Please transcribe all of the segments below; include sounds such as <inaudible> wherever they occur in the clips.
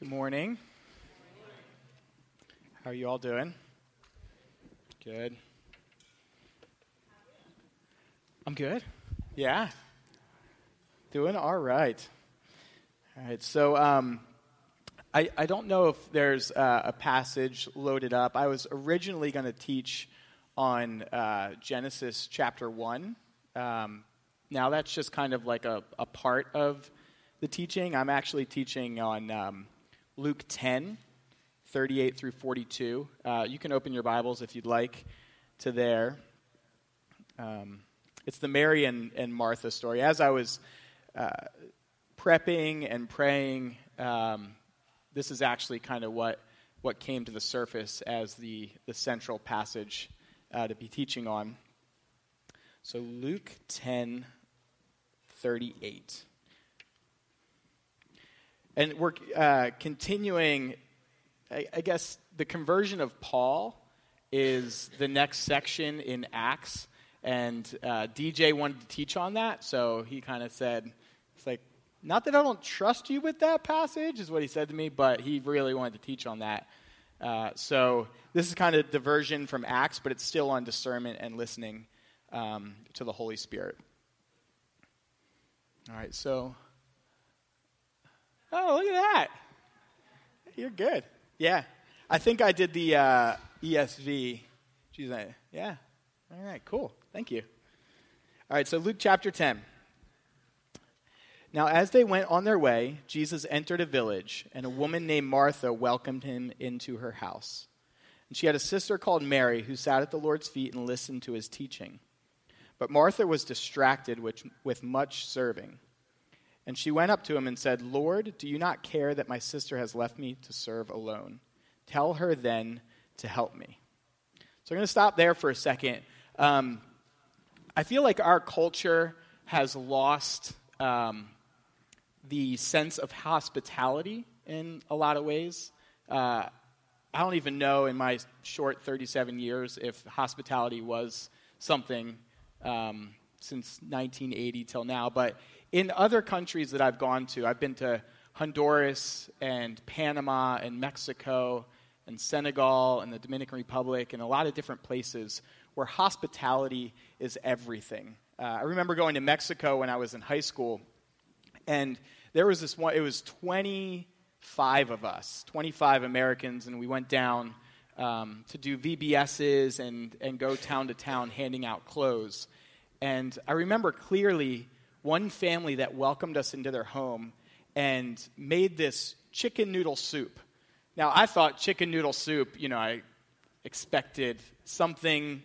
Good morning. How are you all doing? Good. I'm good. Yeah. Doing all right. All right. So, um, I, I don't know if there's uh, a passage loaded up. I was originally going to teach on uh, Genesis chapter 1. Um, now, that's just kind of like a, a part of the teaching. I'm actually teaching on. Um, Luke 10, 38 through 42. Uh, you can open your Bibles if you'd like to there. Um, it's the Mary and, and Martha story. As I was uh, prepping and praying, um, this is actually kind of what, what came to the surface as the, the central passage uh, to be teaching on. So, Luke 10, 38. And we're uh, continuing, I, I, guess, the conversion of Paul is the next section in Acts. And uh, DJ wanted to teach on that, so he kind of said, it's like, not that I don't trust you with that passage, is what he said to me, but he really wanted to teach on that. Uh, so this is kind of diversion from Acts, but it's still on discernment and listening um, to the Holy Spirit. All right, so Oh, look at that. You're good. Yeah. I think I did the uh, ESV. She's like, yeah. All right, cool. Thank you. All right, so Luke chapter 10. Now, as they went on their way, Jesus entered a village, and a woman named Martha welcomed him into her house. And she had a sister called Mary who sat at the Lord's feet and listened to his teaching. But Martha was distracted with, with much serving. And she went up to him and said, Lord, do you not care that my sister has left me to serve alone? Tell her then to help me. So I'm going to stop there for a second. Um, I feel like our culture has lost um, the sense of hospitality in a lot of ways. Uh, I don't even know in my short 37 years if hospitality was something um, since 1980 till now, but in other countries that I've gone to, I've been to Honduras and Panama and Mexico and Senegal and the Dominican Republic and a lot of different places where hospitality is everything. Uh, I remember going to Mexico when I was in high school, and there was this one, it was 25 of us, 25 Americans, and we went down um, to do VBSs and, and go town to town handing out clothes. And I remember clearly one family that welcomed us into their home and made this chicken noodle soup. Now, I thought chicken noodle soup, you know, I expected something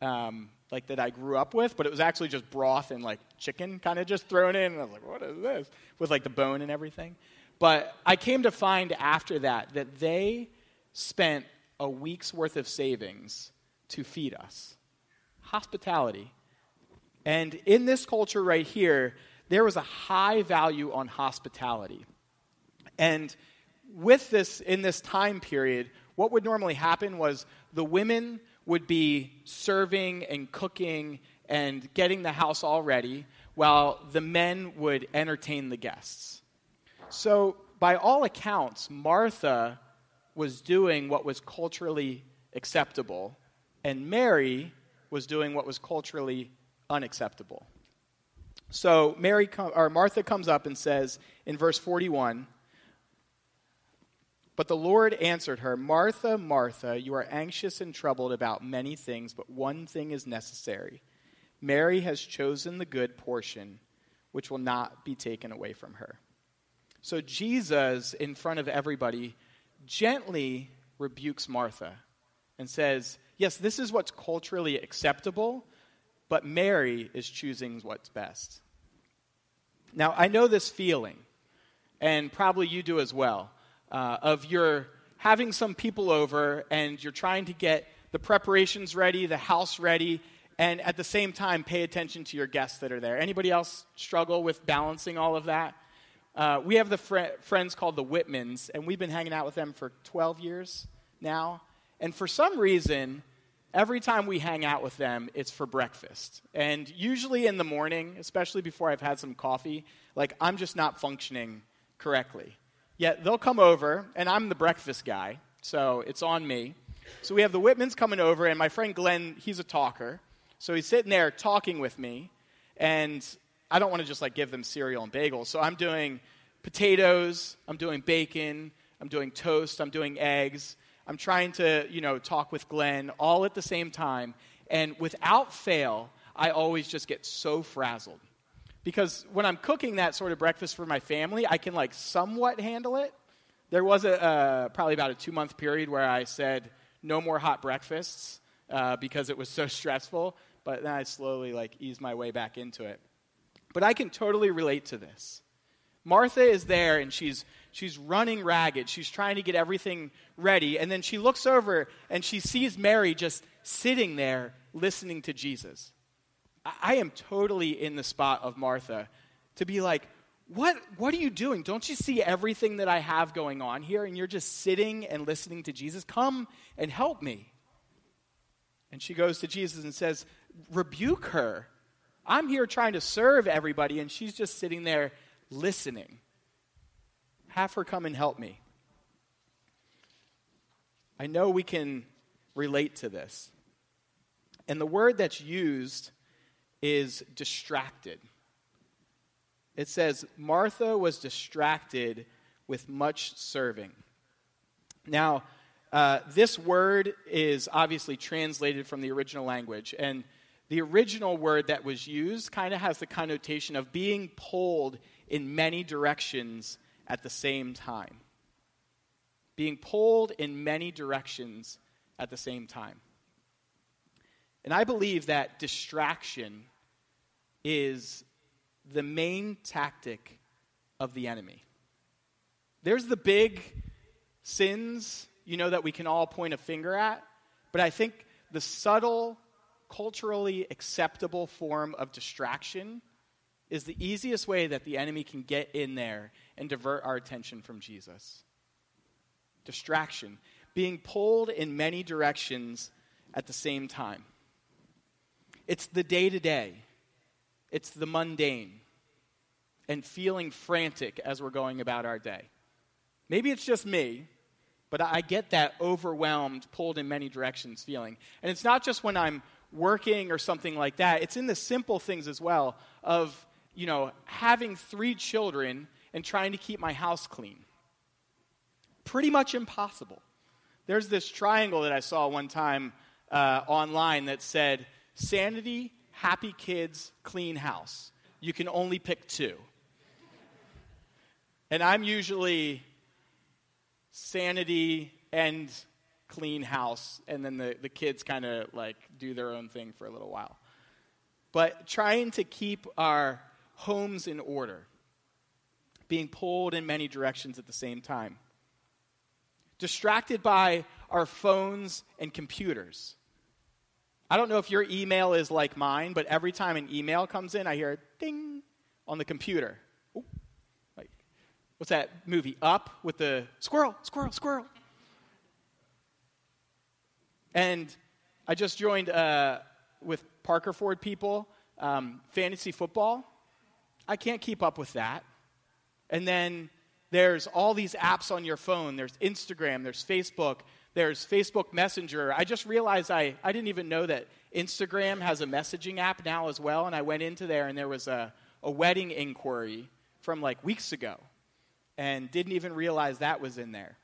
um, like that I grew up with, but it was actually just broth and like chicken kind of just thrown in. And I was like, what is this? With like the bone and everything. But I came to find after that that they spent a week's worth of savings to feed us. Hospitality and in this culture right here, there was a high value on hospitality. And with this, in this time period, what would normally happen was the women would be serving and cooking and getting the house all ready, while the men would entertain the guests. So, by all accounts, Martha was doing what was culturally acceptable, and Mary was doing what was culturally unacceptable. So Mary or Martha comes up and says in verse 41, but the Lord answered her, Martha, Martha, you are anxious and troubled about many things, but one thing is necessary. Mary has chosen the good portion, which will not be taken away from her. So Jesus, in front of everybody, gently rebukes Martha and says, Yes, this is what's culturally acceptable, but Mary is choosing what's best. Now, I know this feeling, and probably you do as well, uh, of you're having some people over and you're trying to get the preparations ready, the house ready, and at the same time pay attention to your guests that are there. Anybody else struggle with balancing all of that? Uh, we have the fr- friends called the Whitmans, and we've been hanging out with them for 12 years now. And for some reason, every time we hang out with them, it's for breakfast. And usually in the morning, especially before I've had some coffee, like I'm just not functioning correctly. Yet they'll come over, and I'm the breakfast guy, so it's on me. So we have the Whitmans coming over, and my friend Glenn, he's a talker. So he's sitting there talking with me, and I don't want to just like give them cereal and bagels. So I'm doing potatoes, I'm doing bacon, I'm doing toast, I'm doing eggs. I'm trying to, you know, talk with Glenn all at the same time. And without fail, I always just get so frazzled. Because when I'm cooking that sort of breakfast for my family, I can like somewhat handle it. There was a uh, probably about a two month period where I said no more hot breakfasts uh, because it was so <laughs> stressful. But then I slowly like eased my way back into it. But I can totally relate to this. Martha is there and she's she's running ragged. She's trying to get everything ready and then she looks over and she sees Mary just sitting there listening to Jesus. I am totally in the spot of Martha to be like, what, what are you doing? Don't you see everything that I have going on here? And you're just sitting and listening to Jesus? Come and help me. And she goes to Jesus and says, Rebuke her. I'm here trying to serve everybody, and she's just sitting there listening. Have her come and help me. I know we can relate to this. And the word that's used is distracted. It says, Martha was distracted with much serving. Now, uh, this word is obviously translated from the original language, and the original word that was used kind of has the connotation of being pulled in many directions at the same time. Being pulled in many directions at the same time. And I believe that distraction is the main tactic of the enemy. There's the big sins, you know, that we can all point a finger at, but I think the subtle, culturally acceptable form of distraction is the easiest way that the enemy can get in there and divert our attention from Jesus. Distraction, being pulled in many directions at the same time. It's the day to day, it's the mundane, and feeling frantic as we're going about our day. Maybe it's just me, but I get that overwhelmed, pulled in many directions feeling. And it's not just when I'm working or something like that, it's in the simple things as well of, you know, having three children and trying to keep my house clean. Pretty much impossible. There's this triangle that I saw one time uh, online that said, sanity, happy kids, clean house. You can only pick two. And I'm usually sanity and clean house, and then the, the kids kind of like do their own thing for a little while. But trying to keep our homes in order, being pulled in many directions at the same time, distracted by our phones and computers. I don't know if your email is like mine, but every time an email comes in, I hear a ding on the computer. Ooh. Like, what's that movie? Up with the squirrel, squirrel, squirrel. And I just joined uh, with Parker Ford people um, fantasy football. I can't keep up with that. And then there's all these apps on your phone. There's Instagram, there's Facebook, there's Facebook Messenger. I just realized I, I didn't even know that Instagram has a messaging app now as well. And I went into there and there was a, a wedding inquiry from like weeks ago and didn't even realize that was in there.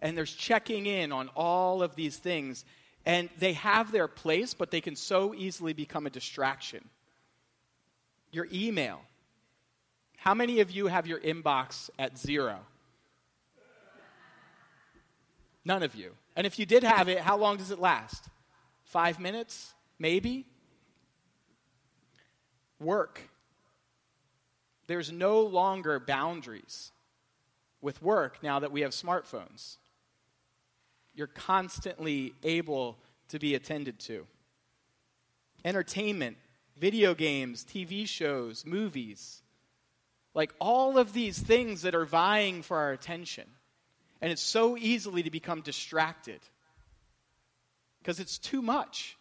And there's checking in on all of these things. And they have their place, but they can so easily become a distraction. Your email. How many of you have your inbox at zero? None of you. And if you did have it, how long does it last? Five minutes? Maybe? Work. There's no longer boundaries with work now that we have smartphones. You're constantly able to be attended to. Entertainment, video games, TV shows, movies. Like all of these things that are vying for our attention. And it's so easily to become distracted because it's too much.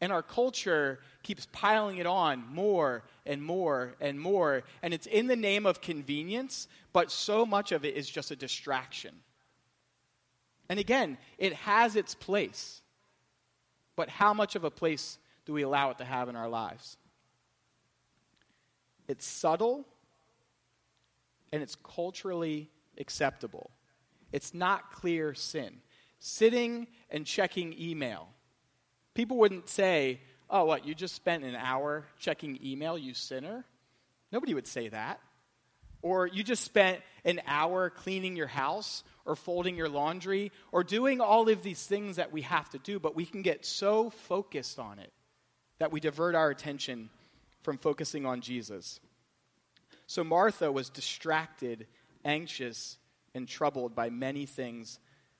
And our culture keeps piling it on more and more and more. And it's in the name of convenience, but so much of it is just a distraction. And again, it has its place. But how much of a place do we allow it to have in our lives? It's subtle and it's culturally acceptable. It's not clear sin. Sitting and checking email. People wouldn't say, Oh, what, you just spent an hour checking email, you sinner? Nobody would say that. Or you just spent an hour cleaning your house or folding your laundry or doing all of these things that we have to do, but we can get so focused on it that we divert our attention from focusing on Jesus. So Martha was distracted, anxious, and troubled by many things,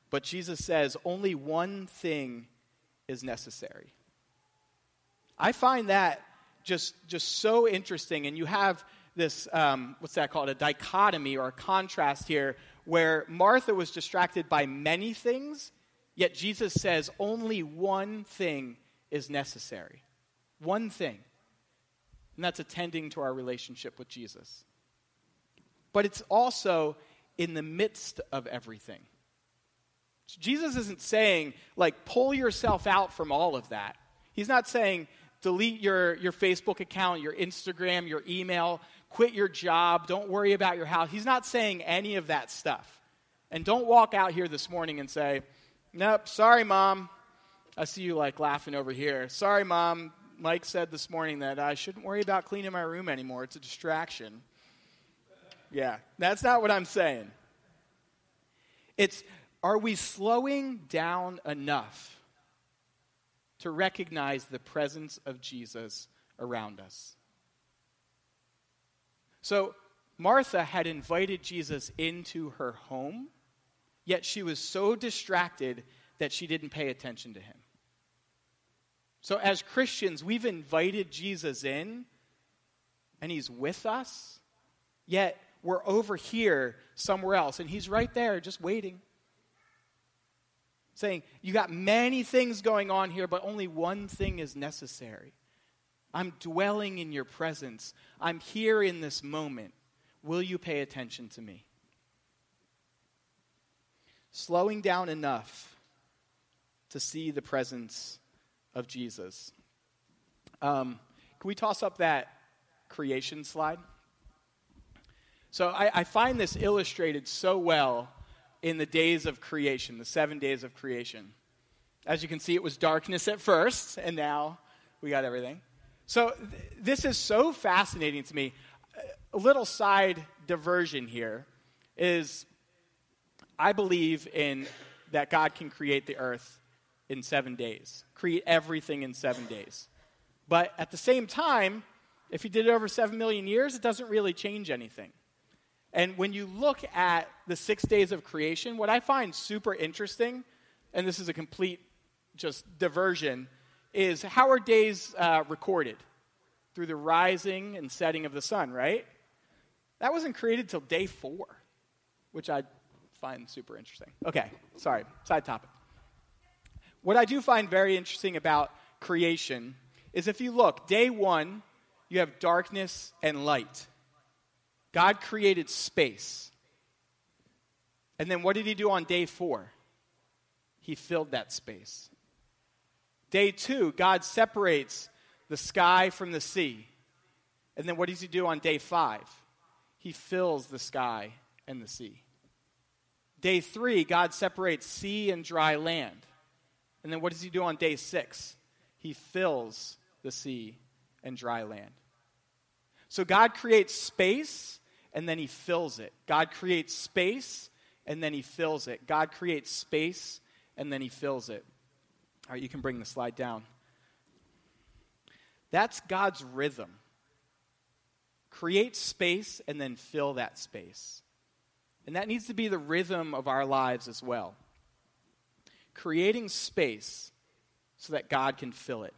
but Jesus says only one thing is necessary. I find that just, just so interesting, and you have this, um, what's that called, a dichotomy or a contrast here, where Martha was distracted by many things, yet Jesus says only one thing is necessary. One thing. And that's attending to our relationship with Jesus. But it's also in the midst of everything. Jesus isn't saying, like, pull yourself out from all of that. He's not saying, delete your, your Facebook account, your Instagram, your email, quit your job, don't worry about your house. He's not saying any of that stuff. And don't walk out here this morning and say, nope, sorry, mom. I see you like laughing over here. Sorry, mom. Mike said this morning that I shouldn't worry about cleaning my room anymore. It's a distraction. Yeah, that's not what I'm saying. It's are we slowing down enough to recognize the presence of Jesus around us? So, Martha had invited Jesus into her home, yet she was so distracted that she didn't pay attention to him. So, as Christians, we've invited Jesus in, and he's with us, yet we're over here somewhere else, and he's right there just waiting. Saying, You got many things going on here, but only one thing is necessary. I'm dwelling in your presence. I'm here in this moment. Will you pay attention to me? Slowing down enough to see the presence of Jesus. Um, can we toss up that creation slide? So I, I find this illustrated so well in the days of creation, the seven days of creation. As you can see, it was darkness at first, and now we got everything. So th- this is so fascinating to me. A little side diversion here is I believe in that God can create the earth in seven days, create everything in seven days. But at the same time, if he did it over seven million years, it doesn't really change anything. And when you look at the six days of creation, what I find super interesting, and this is a complete just diversion, is how are days uh, recorded? Through the rising and setting of the sun, right? That wasn't created till day four, which I find super interesting. Okay, sorry, side topic. What I do find very interesting about creation is if you look, day one, you have darkness and light. God created space. And then what did he do on day four? He filled that space. Day two, God separates the sky from the sea. And then what does he do on day five? He fills the sky and the sea. Day three, God separates sea and dry land. And then what does he do on day six? He fills the sea and dry land. So God creates space and then he fills it. God creates space and then he fills it. God creates space and then he fills it. All right, you can bring the slide down. That's God's rhythm. Create space and then fill that space. And that needs to be the rhythm of our lives as well. Creating space so that God can fill it.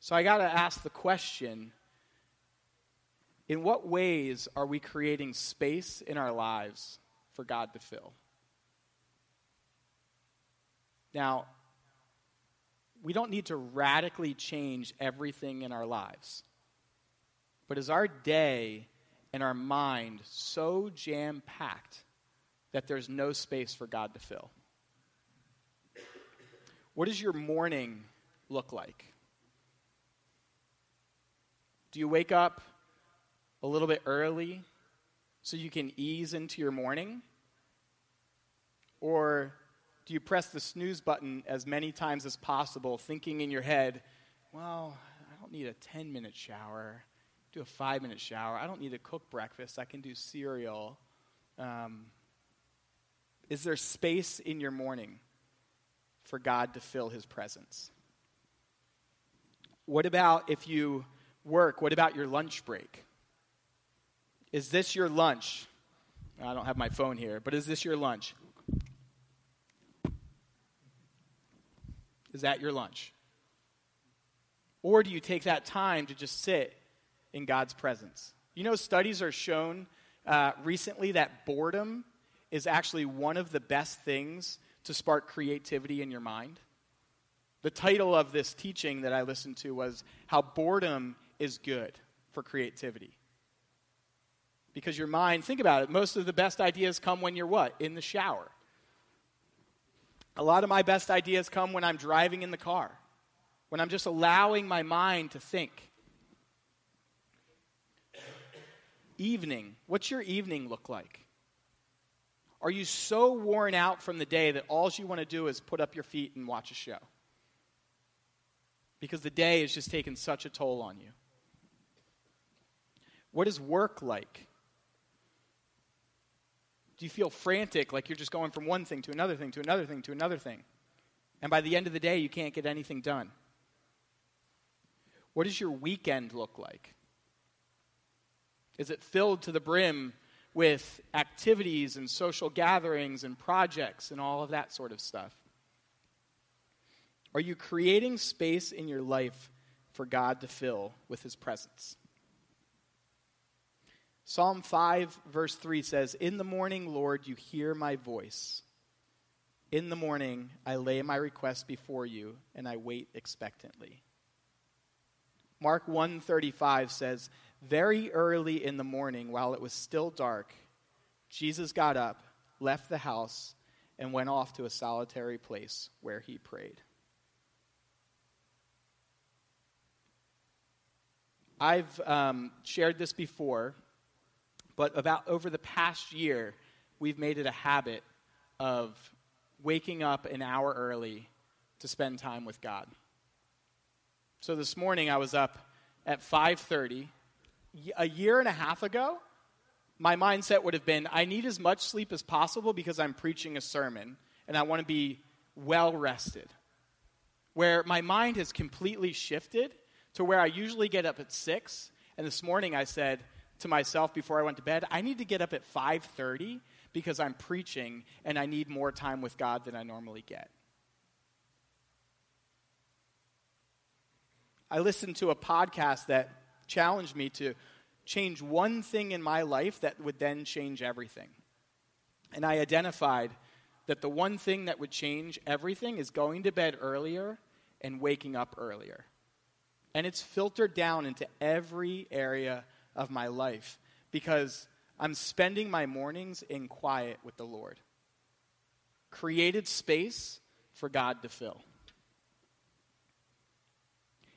So I got to ask the question in what ways are we creating space in our lives for God to fill? Now, we don't need to radically change everything in our lives. But is our day and our mind so jam packed that there's no space for God to fill? What does your morning look like? Do you wake up a little bit early so you can ease into your morning? Or do you press the snooze button as many times as possible, thinking in your head, well, I don't need a 10 minute shower, do a five minute shower. I don't need to cook breakfast, I can do cereal. Um, is there space in your morning for God to fill his presence? What about if you work? What about your lunch break? Is this your lunch? I don't have my phone here, but is this your lunch? Is that your lunch? Or do you take that time to just sit in God's presence? You know, studies are shown uh, recently that boredom is actually one of the best things to spark creativity in your mind. The title of this teaching that I listened to was How Boredom is Good for Creativity. Because your mind, think about it, most of the best ideas come when you're what? In the shower. A lot of my best ideas come when I'm driving in the car, when I'm just allowing my mind to think. Evening. What's your evening look like? Are you so worn out from the day that all you want to do is put up your feet and watch a show? Because the day has just taken such a toll on you. What is work like? Do you feel frantic, like you're just going from one thing to another thing to another thing to another thing? And by the end of the day, you can't get anything done. What does your weekend look like? Is it filled to the brim with activities and social gatherings and projects and all of that sort of stuff? Are you creating space in your life for God to fill with His presence? Psalm 5, verse 3 says, In the morning, Lord, you hear my voice. In the morning, I lay my request before you, and I wait expectantly. Mark 1:35 says, "Very early in the morning, while it was still dark, Jesus got up, left the house, and went off to a solitary place where he prayed." I've um, shared this before, but about over the past year, we've made it a habit of waking up an hour early to spend time with God. So this morning I was up at 5:30. A year and a half ago, my mindset would have been I need as much sleep as possible because I'm preaching a sermon and I want to be well rested. Where my mind has completely shifted to where I usually get up at 6 and this morning I said, to myself before I went to bed, I need to get up at 5:30 because I'm preaching and I need more time with God than I normally get. I listened to a podcast that challenged me to change one thing in my life that would then change everything. And I identified that the one thing that would change everything is going to bed earlier and waking up earlier. And it's filtered down into every area of my life because I'm spending my mornings in quiet with the Lord. Created space for God to fill.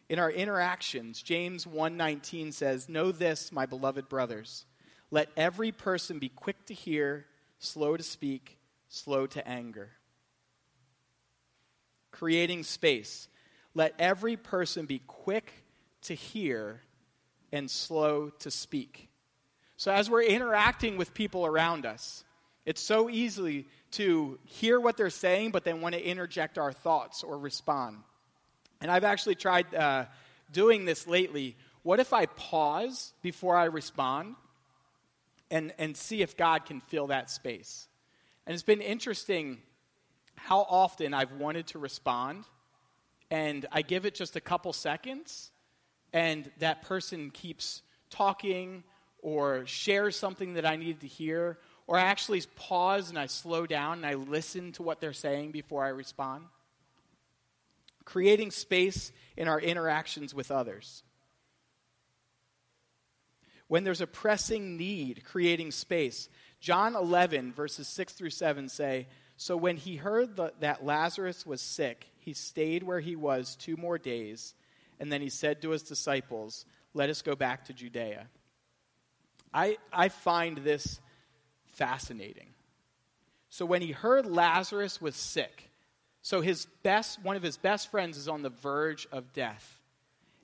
In our interactions, James 1:19 says, "Know this, my beloved brothers, let every person be quick to hear, slow to speak, slow to anger." Creating space. Let every person be quick to hear, and slow to speak. So, as we're interacting with people around us, it's so easy to hear what they're saying, but then want to interject our thoughts or respond. And I've actually tried uh, doing this lately. What if I pause before I respond and, and see if God can fill that space? And it's been interesting how often I've wanted to respond, and I give it just a couple seconds, and that person keeps talking or shares something that I needed to hear, or I actually pause and I slow down and I listen to what they're saying before I respond. Creating space in our interactions with others. When there's a pressing need, creating space. John 11, verses 6 through 7 say, So when he heard the, that Lazarus was sick, he stayed where he was two more days, and then he said to his disciples, Let us go back to Judea. I, I find this fascinating. So when he heard Lazarus was sick, so his best, one of his best friends is on the verge of death.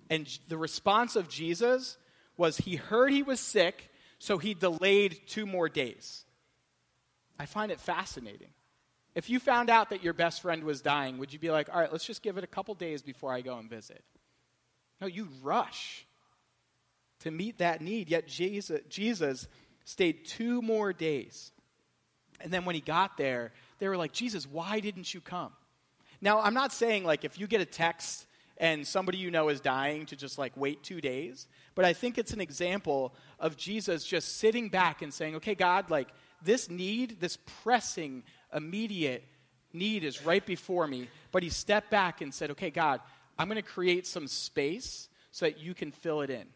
And the response of Jesus was he heard he was sick, so he delayed two more days. I find it fascinating. If you found out that your best friend was dying, would you be like, all right, let's just give it a couple days before I go and visit? No, you rush to meet that need. Yet Jesus, Jesus stayed two more days. And then when he got there, they were like, Jesus, why didn't you come? Now, I'm not saying like if you get a text and somebody you know is dying to just like wait two days, but I think it's an example of Jesus just sitting back and saying, okay, God, like this need, this pressing, immediate need is right before me. But he stepped back and said, okay, God, I'm going to create some space so that you can fill it in.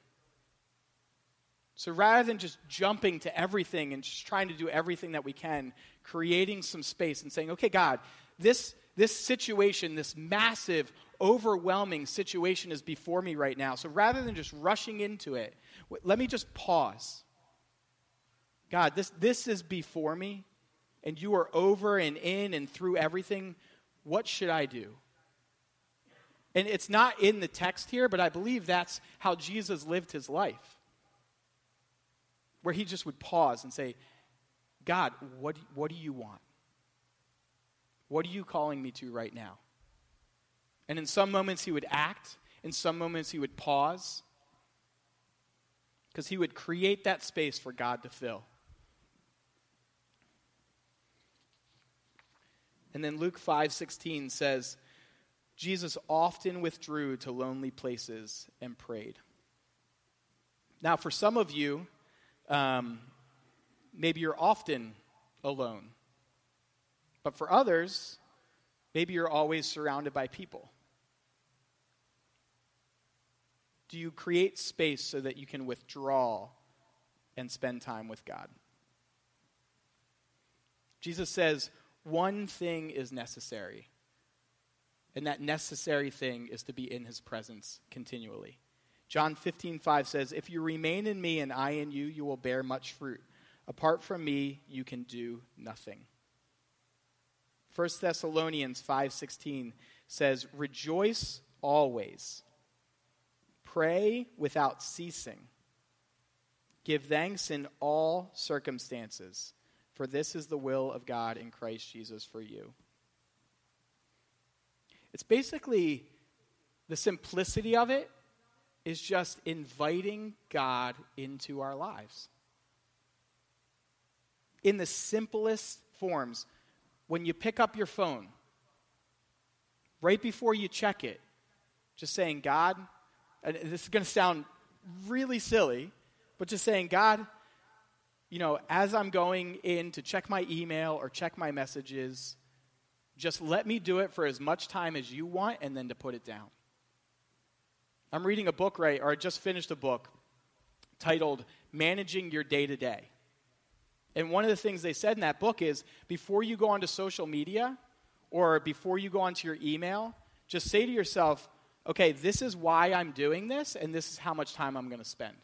So rather than just jumping to everything and just trying to do everything that we can, creating some space and saying, okay, God, this, this situation, this massive, overwhelming situation is before me right now. So rather than just rushing into it, let me just pause. God, this, this is before me, and you are over and in and through everything. What should I do? And it's not in the text here, but I believe that's how Jesus lived his life where he just would pause and say, God, what, what do you want? What are you calling me to right now? And in some moments he would act, in some moments he would pause, because he would create that space for God to fill. And then Luke 5:16 says, Jesus often withdrew to lonely places and prayed. Now, for some of you, um, maybe you're often alone. But for others, maybe you're always surrounded by people. Do you create space so that you can withdraw and spend time with God? Jesus says, one thing is necessary. And that necessary thing is to be in his presence continually. John 15, 5 says, If you remain in me and I in you, you will bear much fruit. Apart from me, you can do nothing. 1 Thessalonians 5:16 says, "Rejoice always. Pray without ceasing. Give thanks in all circumstances, for this is the will of God in Christ Jesus for you." It's basically the simplicity of it is just inviting God into our lives. In the simplest forms, when you pick up your phone, right before you check it, just saying, God, and this is going to sound really silly, but just saying, God, you know, as I'm going in to check my email or check my messages, just let me do it for as much time as you want and then to put it down. I'm reading a book right, or I just finished a book titled Managing Your Day to Day. And one of the things they said in that book is before you go onto social media or before you go onto your email, just say to yourself, okay, this is why I'm doing this, and this is how much time I'm going to spend.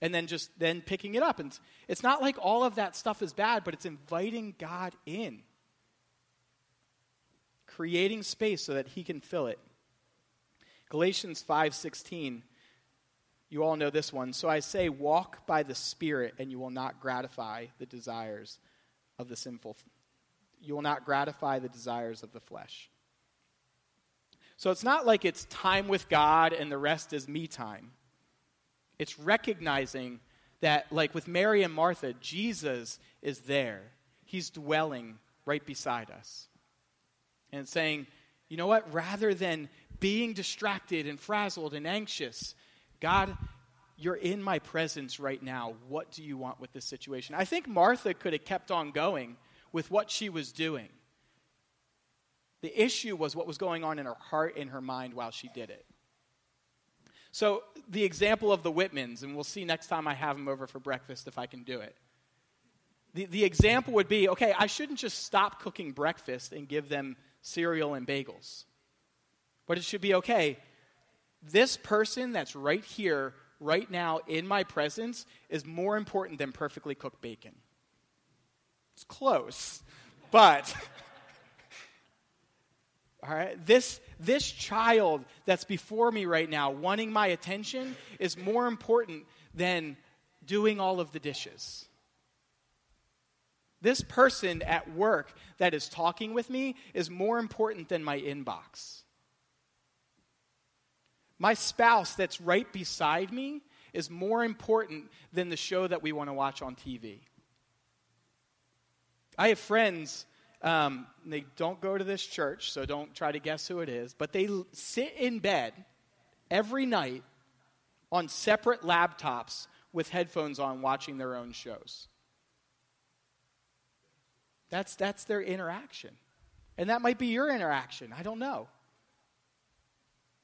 And then just then picking it up. And it's not like all of that stuff is bad, but it's inviting God in, creating space so that He can fill it. Galatians 5:16 you all know this one. So I say walk by the spirit and you will not gratify the desires of the sinful you will not gratify the desires of the flesh. So it's not like it's time with God and the rest is me time. It's recognizing that like with Mary and Martha, Jesus is there. He's dwelling right beside us. And saying, you know what? Rather than being distracted and frazzled and anxious. God, you're in my presence right now. What do you want with this situation? I think Martha could have kept on going with what she was doing. The issue was what was going on in her heart and her mind while she did it. So, the example of the Whitmans, and we'll see next time I have them over for breakfast if I can do it. The, the example would be okay, I shouldn't just stop cooking breakfast and give them cereal and bagels. But it should be okay, this person that's right here, right now, in my presence, is more important than perfectly cooked bacon. It's close, <laughs> but. <laughs> All right? This, this child that's before me right now, wanting my attention, is more important than doing all of the dishes. This person at work that is talking with me is more important than my inbox. My spouse that's right beside me is more important than the show that we want to watch on TV. I have friends, um, they don't go to this church, so don't try to guess who it is, but they sit in bed every night on separate laptops with headphones on watching their own shows. That's, that's their interaction. And that might be your interaction. I don't know.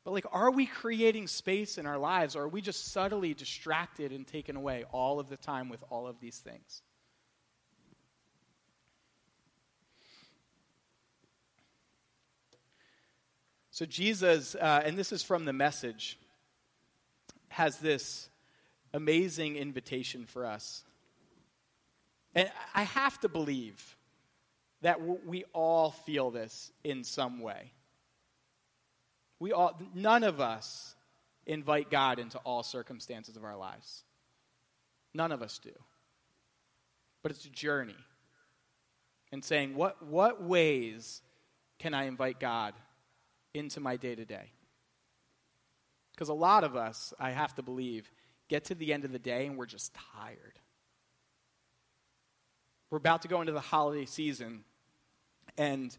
But, like, are we creating space in our lives, or are we just subtly distracted and taken away all of the time with all of these things? So, Jesus, uh, and this is from the message, has this amazing invitation for us. And I have to believe that we all feel this in some way. We all, none of us invite God into all circumstances of our lives. None of us do. But it's a journey. And saying, what, what ways can I invite God into my day to day? Because a lot of us, I have to believe, get to the end of the day and we're just tired. We're about to go into the holiday season, and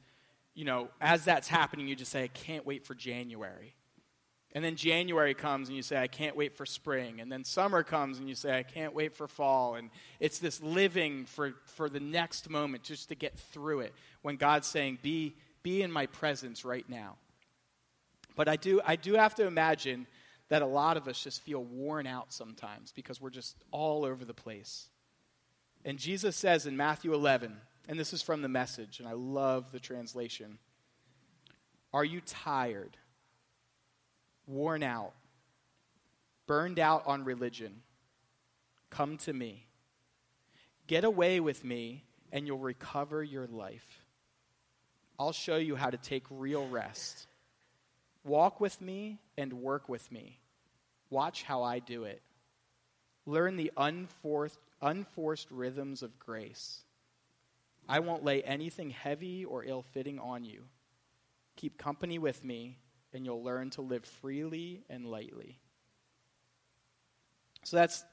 you know, as that's happening, you just say, I can't wait for January. And then January comes and you say, I can't wait for spring. And then summer comes and you say, I can't wait for fall. And it's this living for, for the next moment just to get through it when God's saying, be, be in my presence right now. But I do, I do have to imagine that a lot of us just feel worn out sometimes because we're just all over the place. And Jesus says in Matthew 11, and this is from the message, and I love the translation. Are you tired, worn out, burned out on religion? Come to me. Get away with me, and you'll recover your life. I'll show you how to take real rest. Walk with me and work with me. Watch how I do it. Learn the unforced, unforced rhythms of grace. I won't lay anything heavy or ill fitting on you. Keep company with me, and you'll learn to live freely and lightly. So that's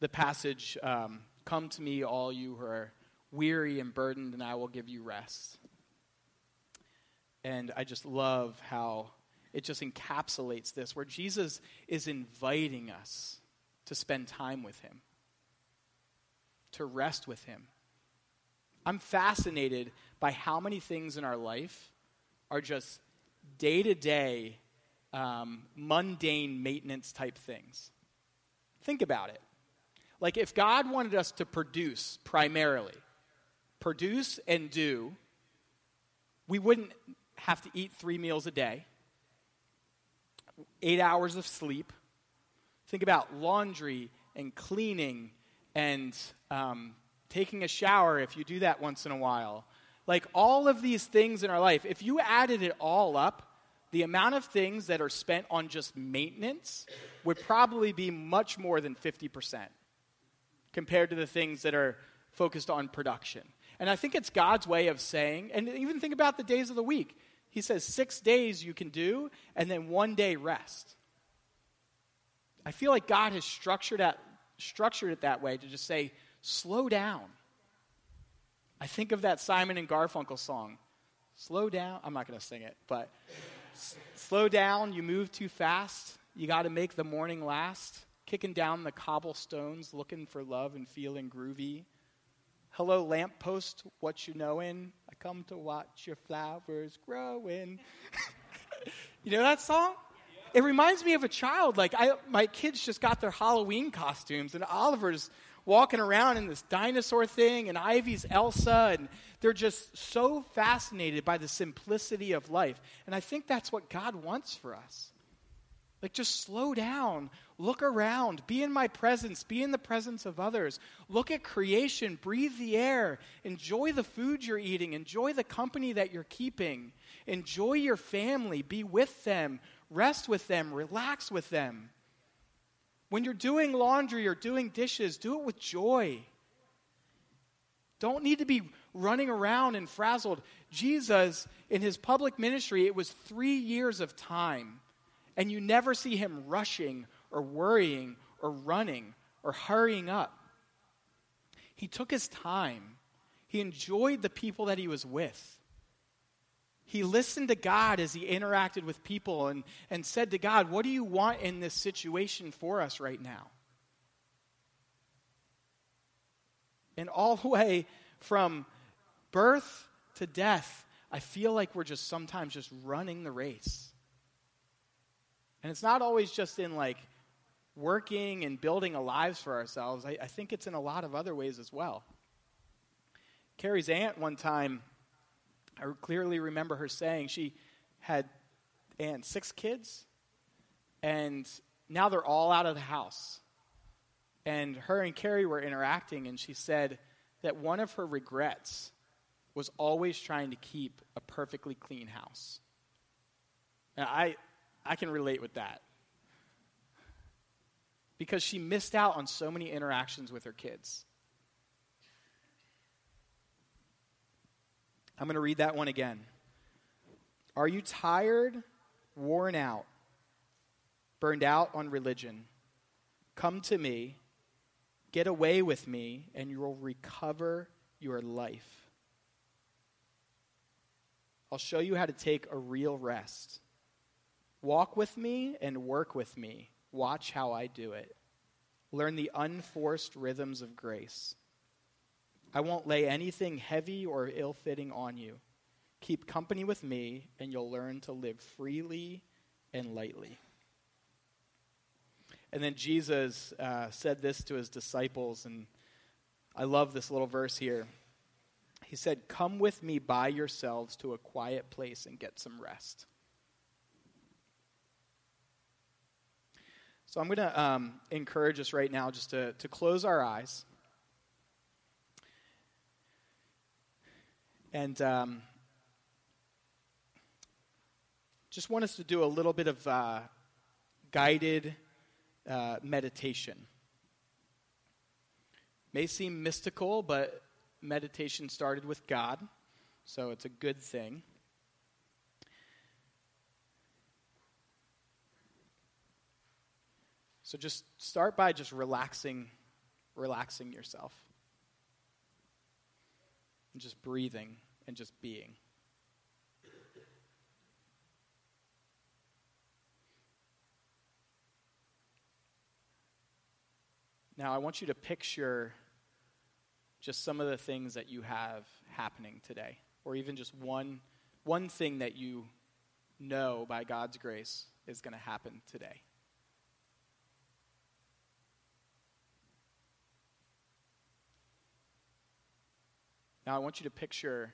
the passage um, Come to me, all you who are weary and burdened, and I will give you rest. And I just love how it just encapsulates this, where Jesus is inviting us to spend time with him, to rest with him I'm fascinated by how many things in our life are just day to day, mundane maintenance type things. Think about it. Like, if God wanted us to produce primarily, produce and do, we wouldn't have to eat three meals a day, eight hours of sleep. Think about laundry and cleaning and um, taking a shower if you do that once in a while. Like all of these things in our life, if you added it all up, the amount of things that are spent on just maintenance would probably be much more than 50% compared to the things that are focused on production. And I think it's God's way of saying, and even think about the days of the week. He says six days you can do, and then one day rest. I feel like God has structured, that, structured it that way to just say, slow down. I think of that Simon and Garfunkel song. Slow down. I'm not going to sing it, but s- slow down. You move too fast. You got to make the morning last. Kicking down the cobblestones, looking for love and feeling groovy. Hello, lamppost, what you knowin'? I come to watch your flowers growing. <laughs> you know that song? It reminds me of a child. Like I, my kids just got their Halloween costumes, and Oliver's walking around in this dinosaur thing, and Ivy's Elsa, and they're just so fascinated by the simplicity of life. And I think that's what God wants for us. Like, just slow down, look around, be in my presence, be in the presence of others. Look at creation, breathe the air, enjoy the food you're eating, enjoy the company that you're keeping, enjoy your family, be with them, rest with them, relax with them. When you're doing laundry or doing dishes, do it with joy. Don't need to be running around and frazzled. Jesus, in his public ministry, it was three years of time and you never see him rushing or worrying or running or hurrying up. He took his time, he enjoyed the people that he was with. He listened to God as he interacted with people and, and said to God, What do you want in this situation for us right now? And all the <laughs> way from birth to death, I feel like we're just sometimes just running the race. And it's not always just in like working and building a lives for ourselves. I, I think it's in a lot of other ways as well. Carrie's aunt one time, I clearly remember her saying she had and six kids, and now they're all out of the house. And her and Carrie were interacting, and she said that one of her regrets was always trying to keep a perfectly clean house. And I, I can relate with that. Because she missed out on so many interactions with her kids. I'm going to read that one again. Are you tired, worn out, burned out on religion? Come to me, get away with me, and you will recover your life. I'll show you how to take a real rest. Walk with me and work with me. Watch how I do it. Learn the unforced rhythms of grace. I won't lay anything heavy or ill fitting on you. Keep company with me, and you'll learn to live freely and lightly. And then Jesus uh, said this to his disciples, and I love this little verse here. He said, Come with me by yourselves to a quiet place and get some rest. So I'm going to um, encourage us right now just to, to close our eyes. And um, just want us to do a little bit of uh, guided uh, meditation. May seem mystical, but meditation started with God, so it's a good thing. So just start by just relaxing, relaxing yourself. And just breathing and just being. Now, I want you to picture just some of the things that you have happening today, or even just one, one thing that you know by God's grace is going to happen today. Now, I want you to picture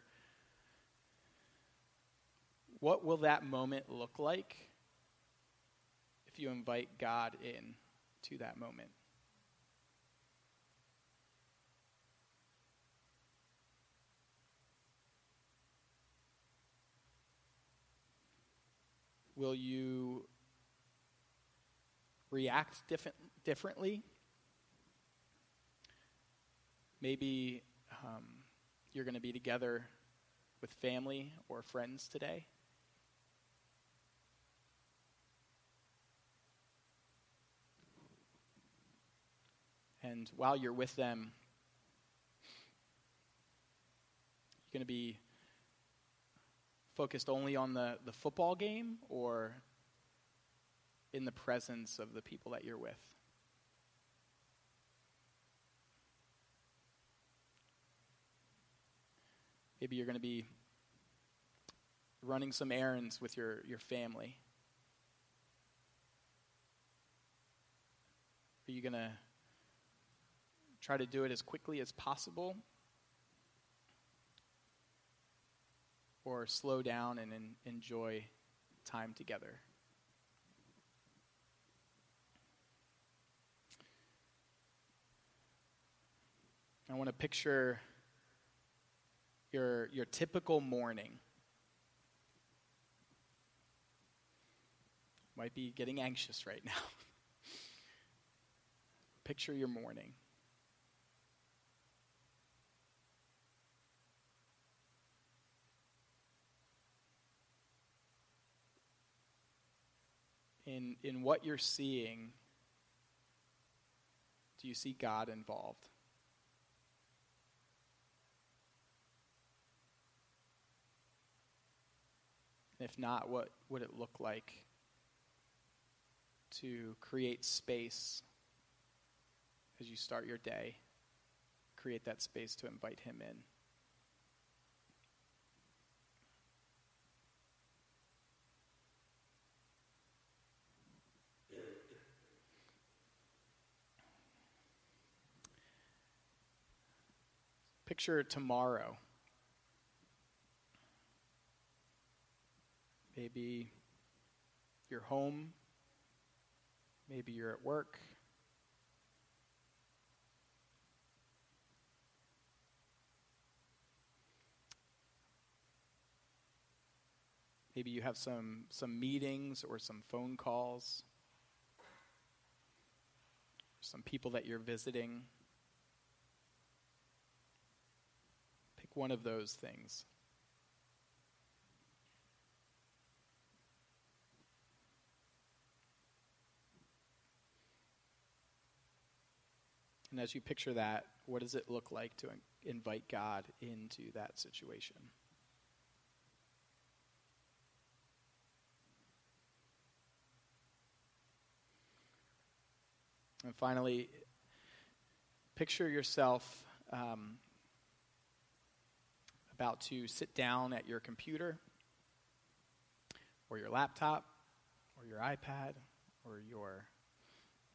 what will that moment look like if you invite God in to that moment? Will you react different, differently? Maybe um, you're going to be together with family or friends today. And while you're with them, you're going to be focused only on the, the football game or in the presence of the people that you're with? Maybe you're going to be running some errands with your, your family. Are you going to try to do it as quickly as possible? Or slow down and en- enjoy time together? I want to picture your, your typical morning. Might be getting anxious right now. <laughs> picture your morning. In, in what you're seeing, do you see God involved? If not, what would it look like to create space as you start your day? Create that space to invite Him in. Picture tomorrow. Maybe you're home. Maybe you're at work. Maybe you have some, some meetings or some phone calls, some people that you're visiting. Pick one of those things. And as you picture that, what does it look like to invite God into that situation? And finally, picture yourself um, about to sit down at your computer or your laptop or your iPad or your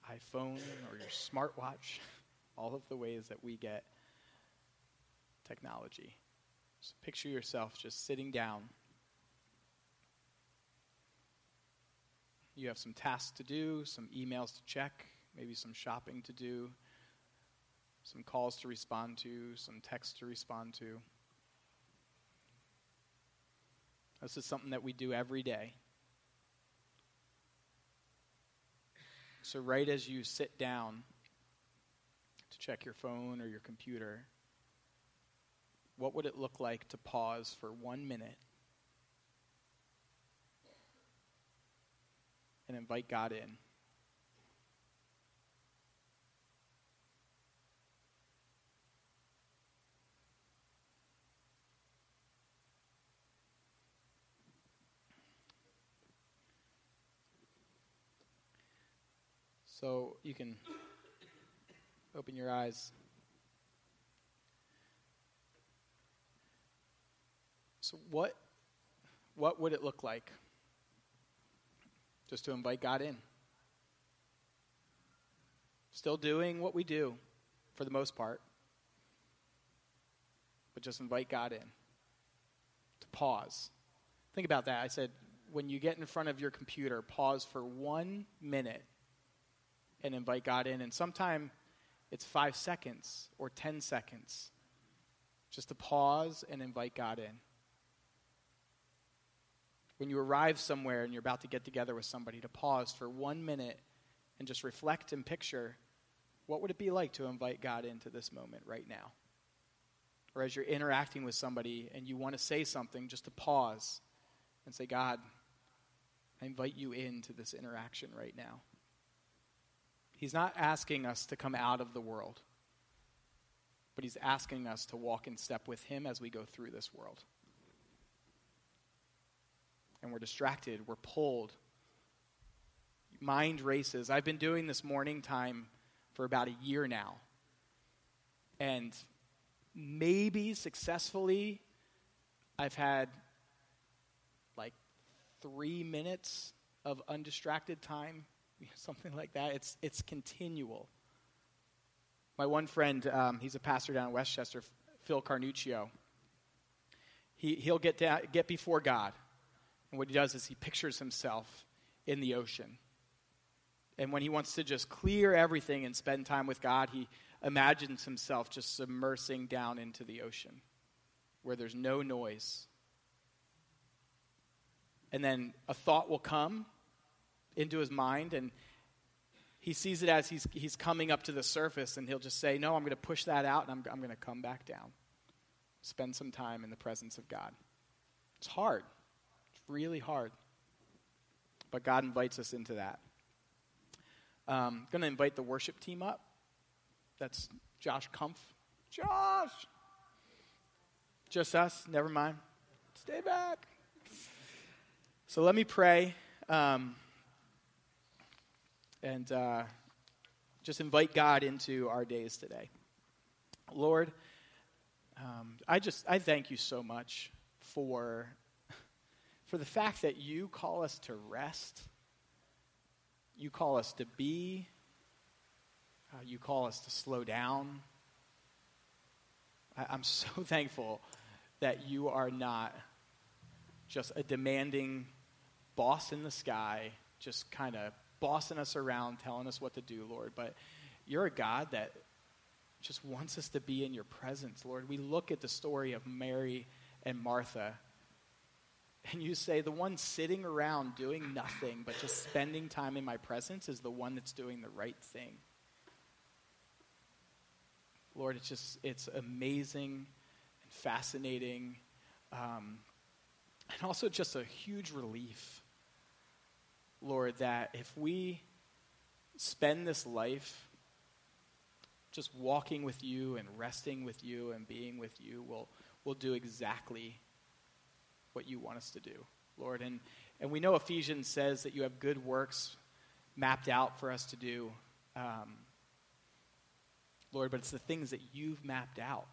iPhone or your smartwatch <laughs> all of the ways that we get technology. So picture yourself just sitting down. You have some tasks to do, some emails to check, maybe some shopping to do, some calls to respond to, some texts to respond to. This is something that we do every day. So, right as you sit down, check your phone or your computer, what would it look like to pause for one minute and invite God in? So you can Open your eyes. So, what, what would it look like just to invite God in? Still doing what we do for the most part, but just invite God in. To pause. Think about that. I said, when you get in front of your computer, pause for one minute and invite God in. And sometime it's five seconds or 10 seconds just to pause and invite God in. When you arrive somewhere and you're about to get together with somebody, to pause for one minute and just reflect and picture what would it be like to invite God into this moment right now? Or as you're interacting with somebody and you want to say something, just to pause and say, God, I invite you into this interaction right now. He's not asking us to come out of the world, but He's asking us to walk in step with Him as we go through this world. And we're distracted, we're pulled. Mind races. I've been doing this morning time for about a year now. And maybe successfully I've had like three minutes of undistracted time, <laughs> something like that. It's, it's continual. My one friend, um, he's a pastor down in Westchester, Phil Carnuccio. He, he'll get, down, get before God. And what he does is he pictures himself in the ocean. And when he wants to just clear everything and spend time with God, he imagines himself just submersing down into the ocean where there's no noise. And then a thought will come into his mind, and he sees it as he's, he's coming up to the surface, and he'll just say, No, I'm going to push that out, and I'm, I'm going to come back down. Spend some time in the presence of God. It's hard, it's really hard. But God invites us into that. I'm um, going to invite the worship team up. That's Josh Kumpf. Josh! Just us, never mind. Stay back. So let me pray um, and uh, just invite God into our days today. Lord, um, I just I thank you so much for for the fact that you call us to rest. You call us to be. Uh, you call us to slow down. I, I'm <laughs> so thankful that you are not just a demanding boss in the sky, just kind of bossing us around, telling us what to do, Lord. But you're a God that just wants us to be in your presence, Lord. We look at the story of Mary and Martha, and you say, the one sitting around doing nothing but just spending time in my presence is the one that's doing the right thing. Lord, it's just, it's amazing and fascinating, um, and also just a huge relief Lord, that if we spend this life just walking with you and resting with you and being with you, we'll, we'll do exactly what you want us to do, Lord. And, and we know Ephesians says that you have good works mapped out for us to do, um, Lord, but it's the things that you've mapped out,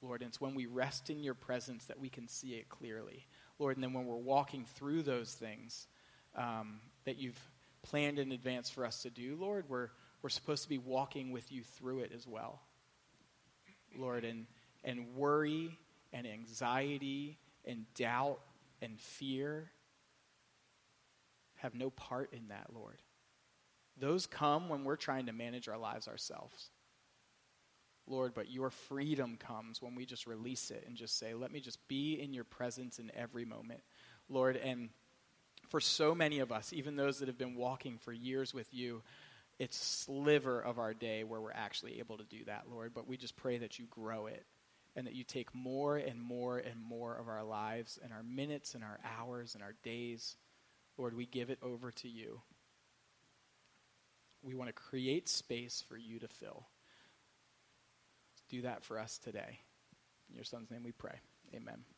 Lord. And it's when we rest in your presence that we can see it clearly, Lord. And then when we're walking through those things, um, that you've planned in advance for us to do, Lord, we're, we're supposed to be walking with you through it as well. Lord, and, and worry and anxiety and doubt and fear have no part in that, Lord. Those come when we're trying to manage our lives ourselves. Lord, but your freedom comes when we just release it and just say, let me just be in your presence in every moment. Lord, and for so many of us, even those that have been walking for years with you, it's sliver of our day where we're actually able to do that, Lord. But we just pray that you grow it and that you take more and more and more of our lives and our minutes and our hours and our days. Lord, we give it over to you. We want to create space for you to fill. Do that for us today. In your son's name we pray. Amen.